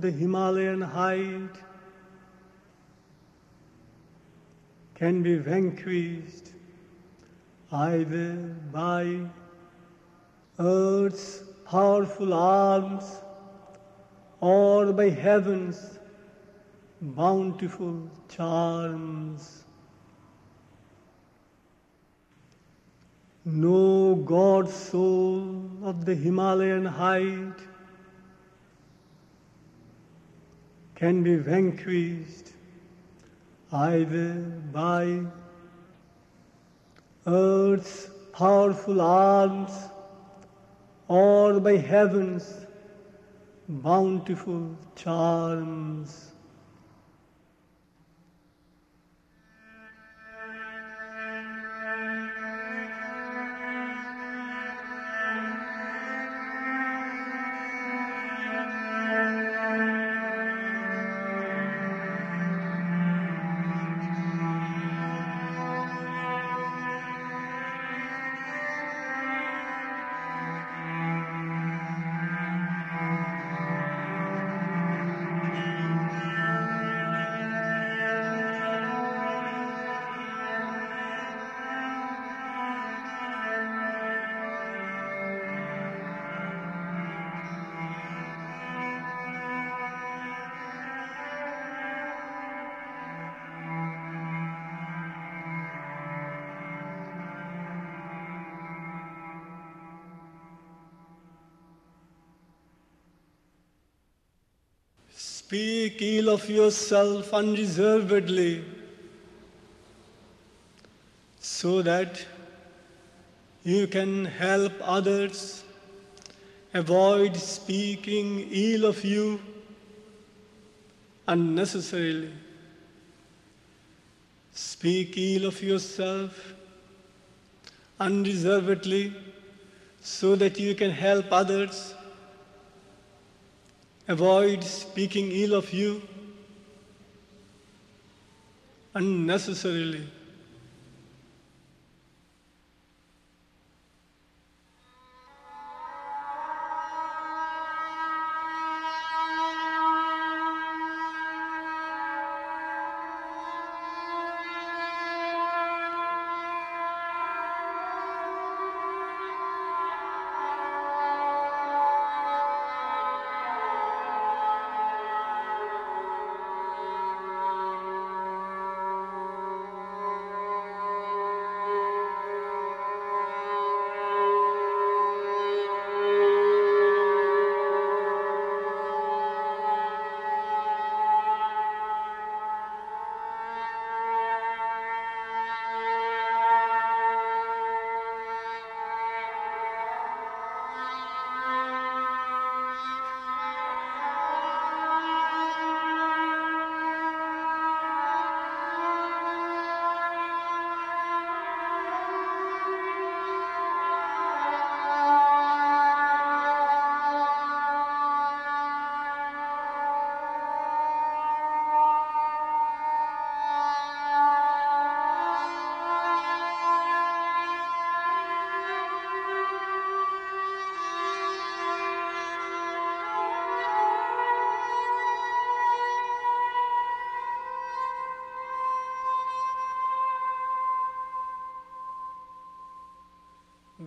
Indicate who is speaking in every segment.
Speaker 1: the Himalayan height can be vanquished either by earth's powerful arms or by heaven's bountiful charms. No God soul of the Himalayan height can be vanquished either by earth's powerful arms or by heaven's bountiful charms. Speak ill of yourself unreservedly so that you can help others. Avoid speaking ill of you unnecessarily. Speak ill of yourself unreservedly so that you can help others. Avoid speaking ill of you unnecessarily.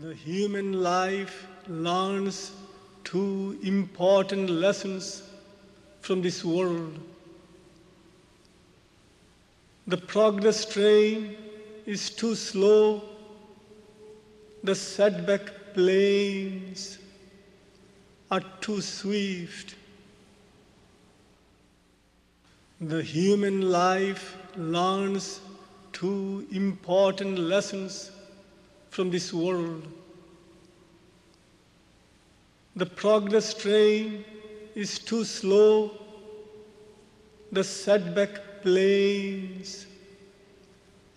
Speaker 1: The human life learns two important lessons from this world. The progress train is too slow, the setback planes are too swift. The human life learns two important lessons from this world. The progress train is too slow, the setback planes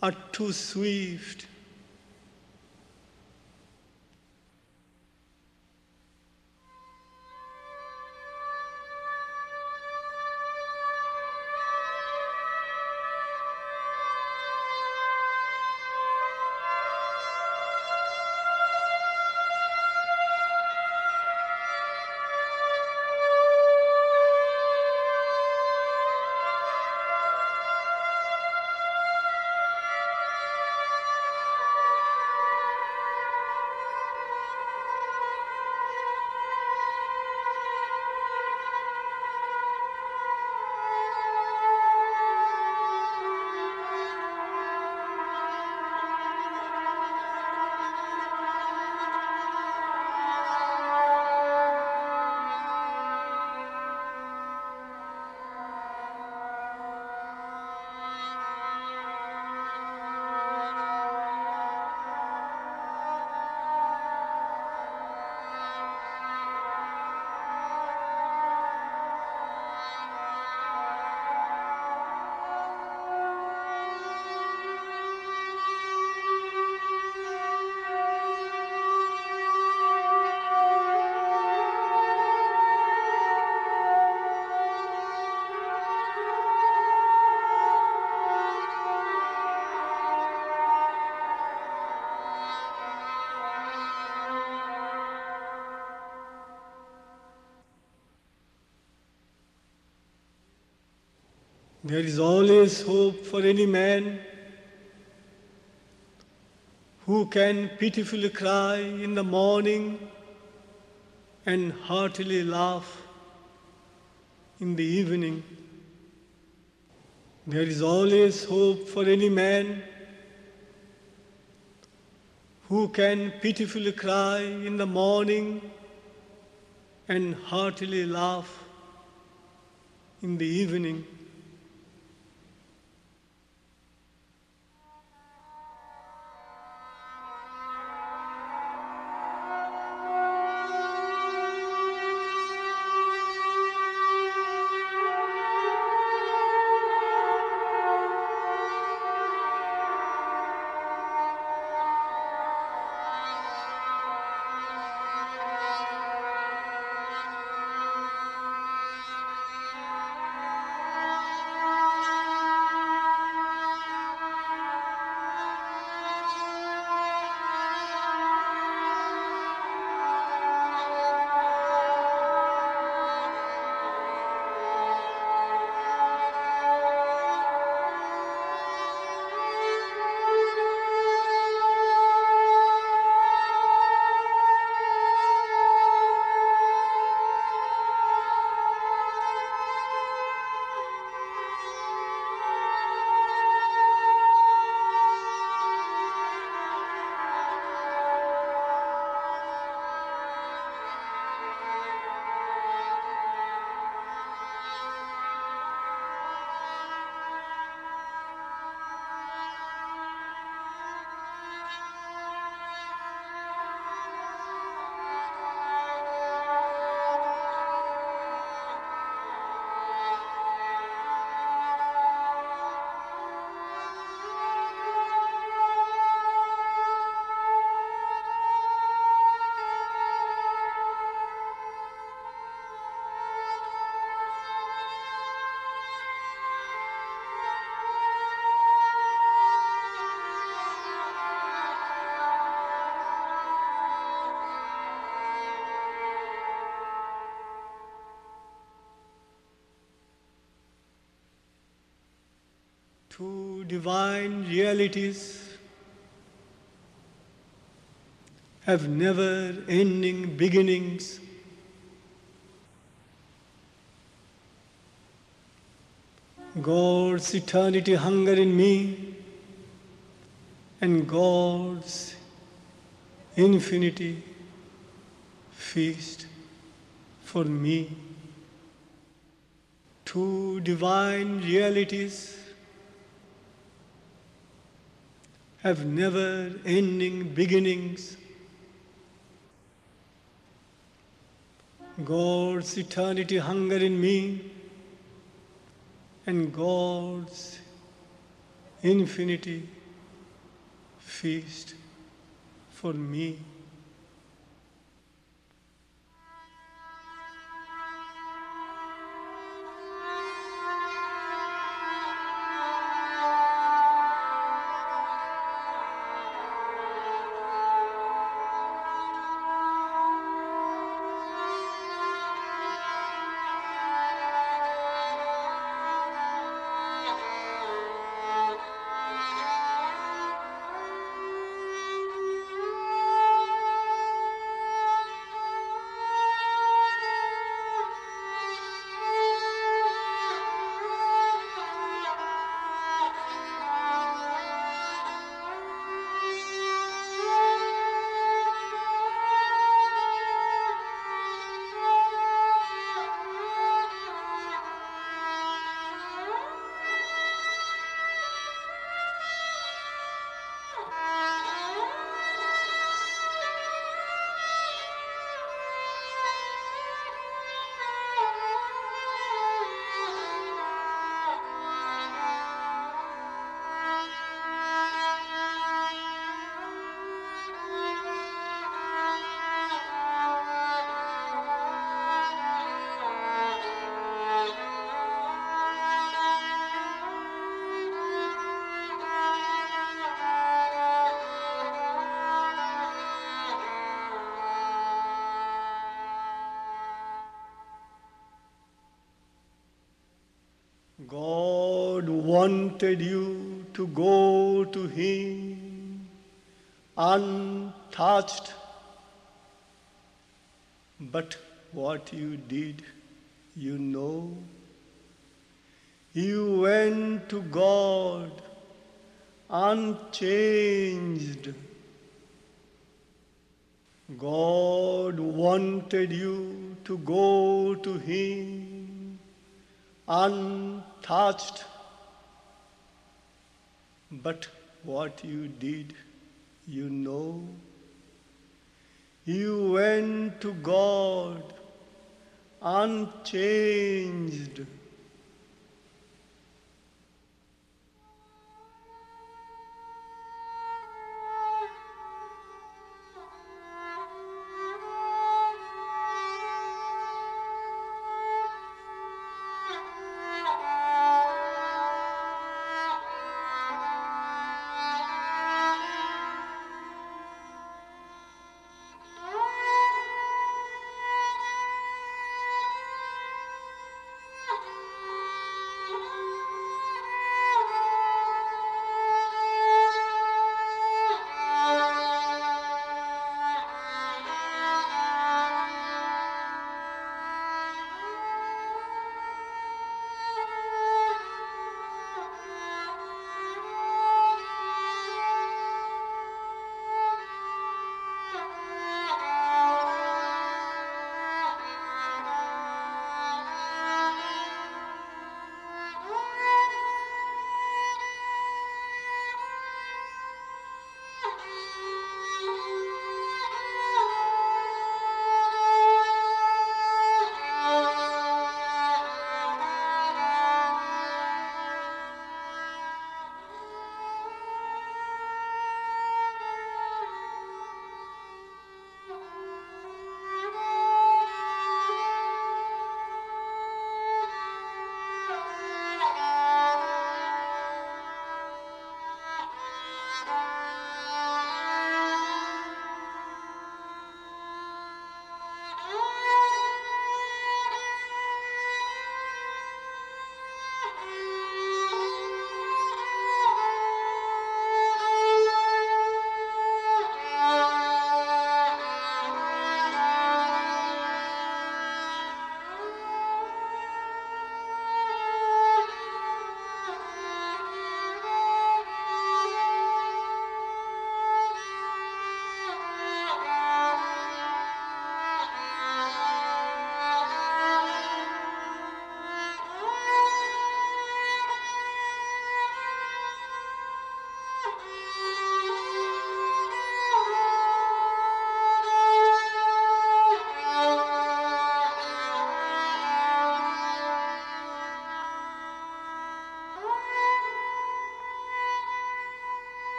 Speaker 1: are too swift. There is always hope for any man who can pitifully cry in the morning and heartily laugh in the evening. There is always hope for any man who can pitifully cry in the morning and heartily laugh in the evening. Divine realities have never ending beginnings. God's eternity hunger in me and God's infinity feast for me. Two divine realities have never ending beginnings. God's eternity hunger in me and God's infinity feast for me. Wanted you to go to Him untouched. But what you did, you know. You went to God unchanged. God wanted you to go to Him untouched. But what you did, you know. You went to God unchanged.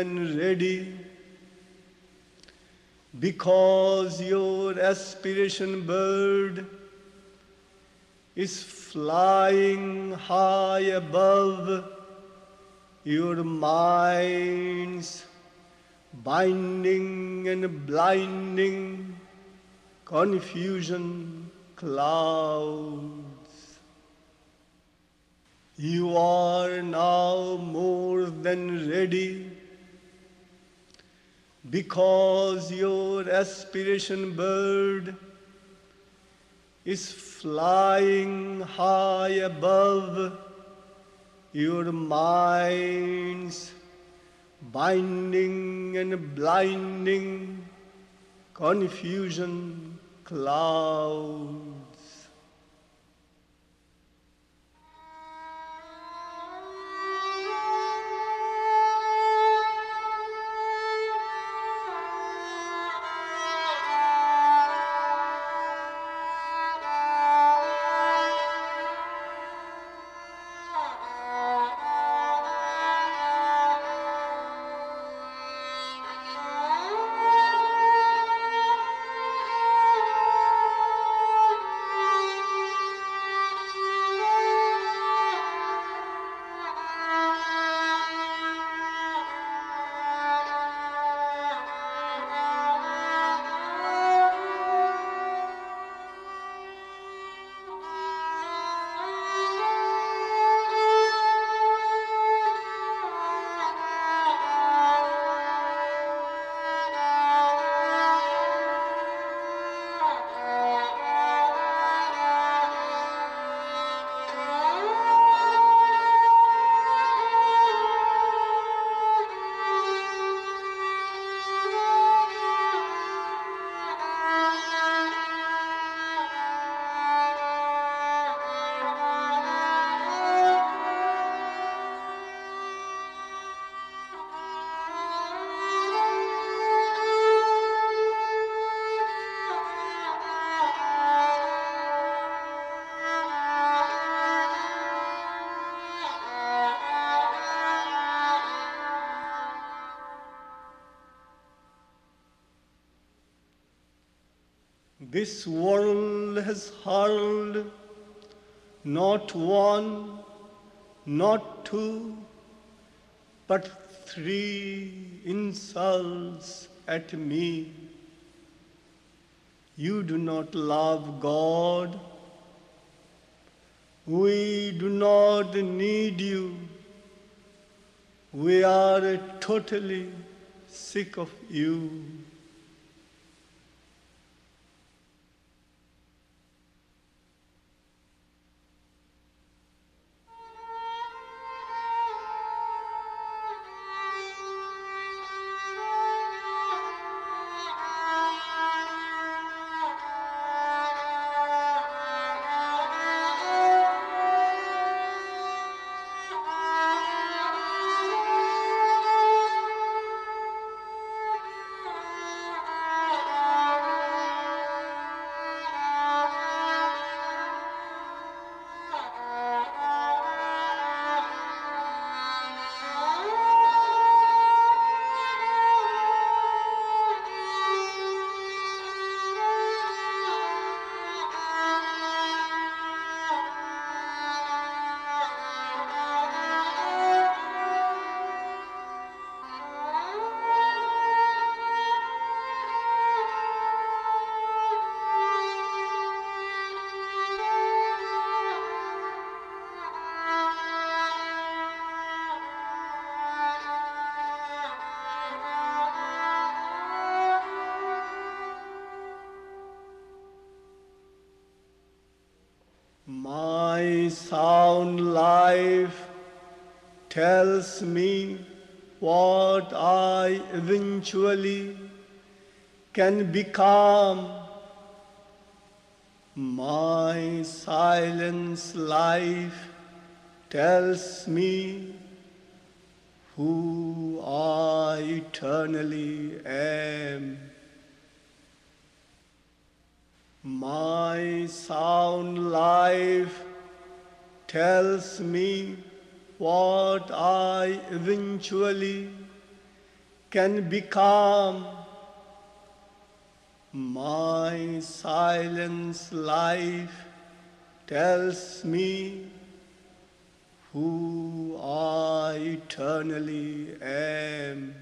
Speaker 2: and ready
Speaker 1: because your aspiration bird is flying high above your mind's binding and blinding confusion clouds. You are now more than ready because your aspiration bird is flying high above your mind's binding and blinding confusion clouds. This world has hurled not one, not two, but three insults at me. You do not love God. We do not need you. We are totally sick of you. Me what I eventually can become. My silence life tells me who I eternally am. My sound life tells me what I eventually can become. My silence life tells me who I eternally am.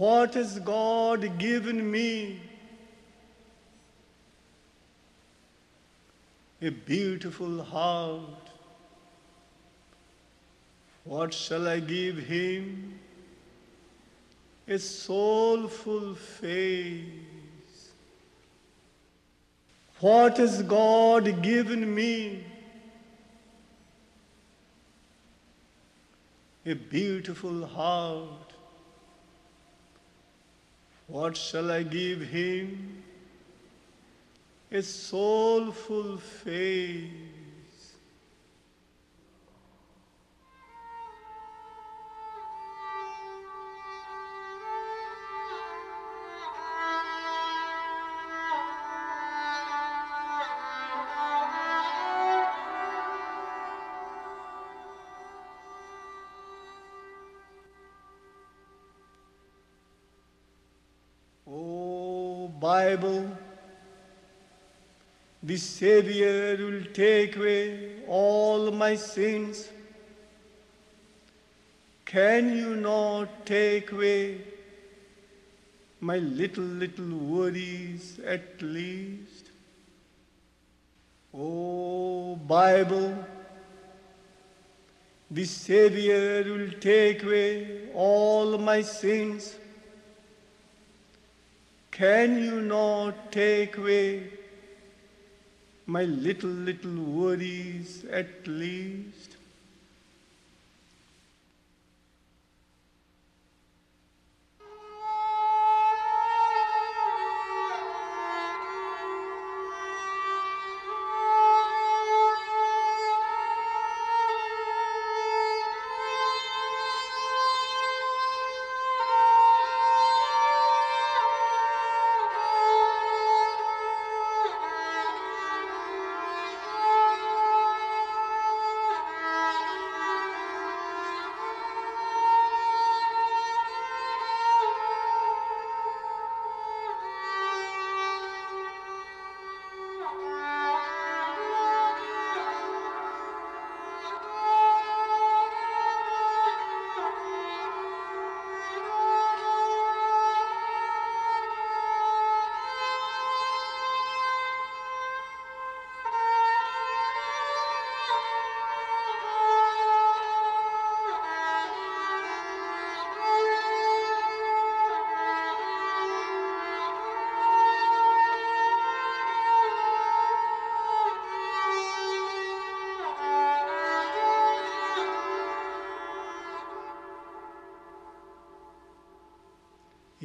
Speaker 1: What has God given me? A beautiful heart. What shall I give him? A soulful face. What has God given me? A beautiful heart. What shall I give him? A soulful face. Savior will take away all my sins. Can you not take away my little, little worries at least? Oh, Bible, the Savior will take away all my sins. Can you not take away my little, little worries at least?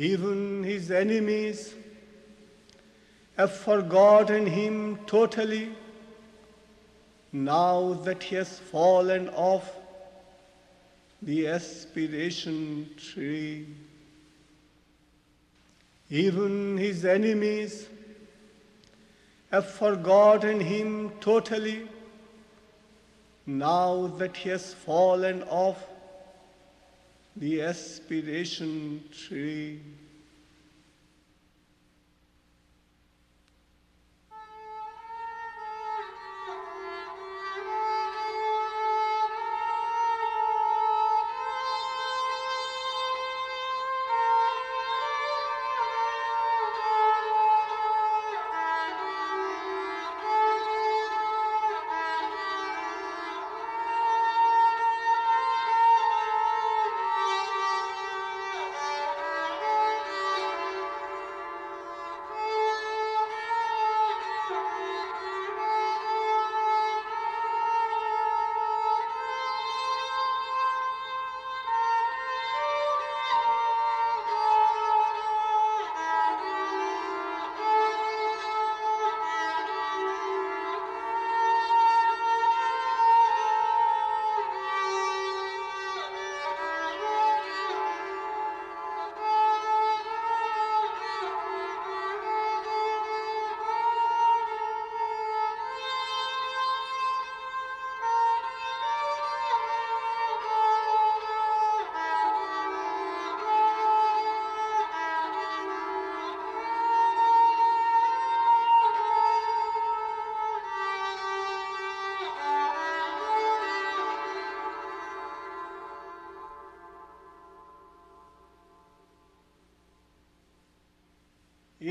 Speaker 1: Even his enemies have forgotten him totally now that he has fallen off the aspiration tree. Even his enemies have forgotten him totally now that he has fallen off the aspiration tree.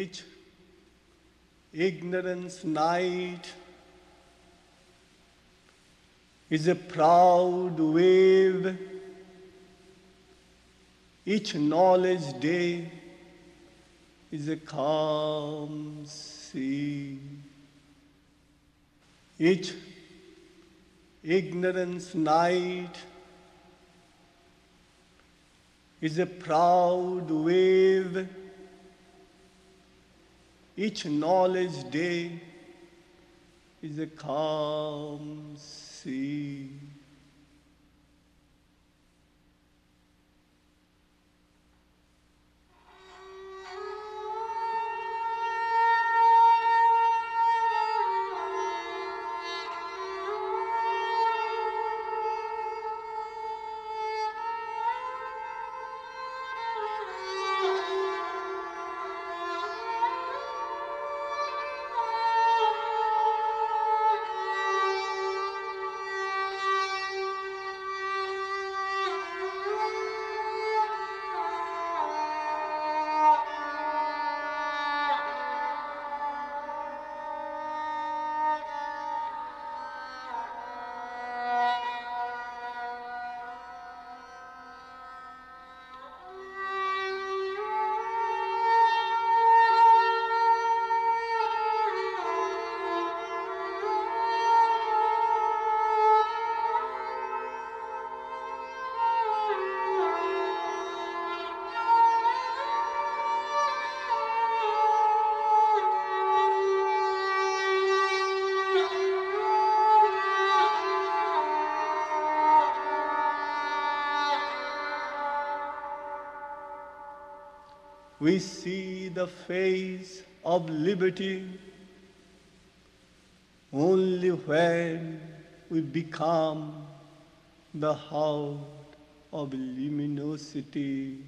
Speaker 1: Each ignorance night is a proud wave, each knowledge day is a calm sea. Each ignorance night is a proud wave each knowledge day is a calm sea. We see the face of liberty only when we become the heart of luminosity.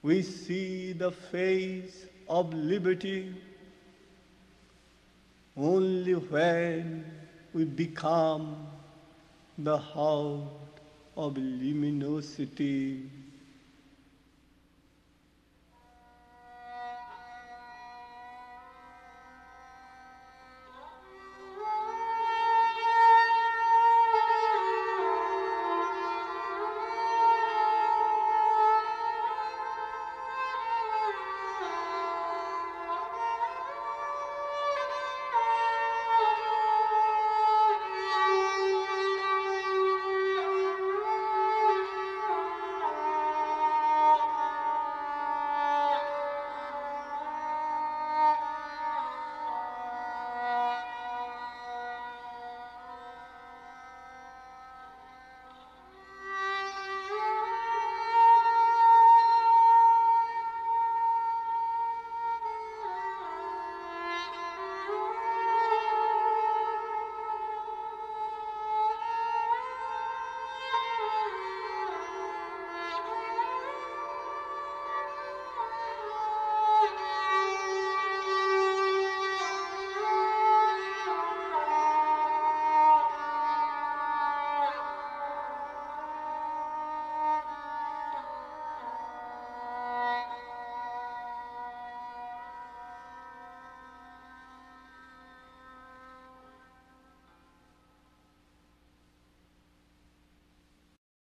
Speaker 1: We see the face of liberty only when we become the heart of luminosity.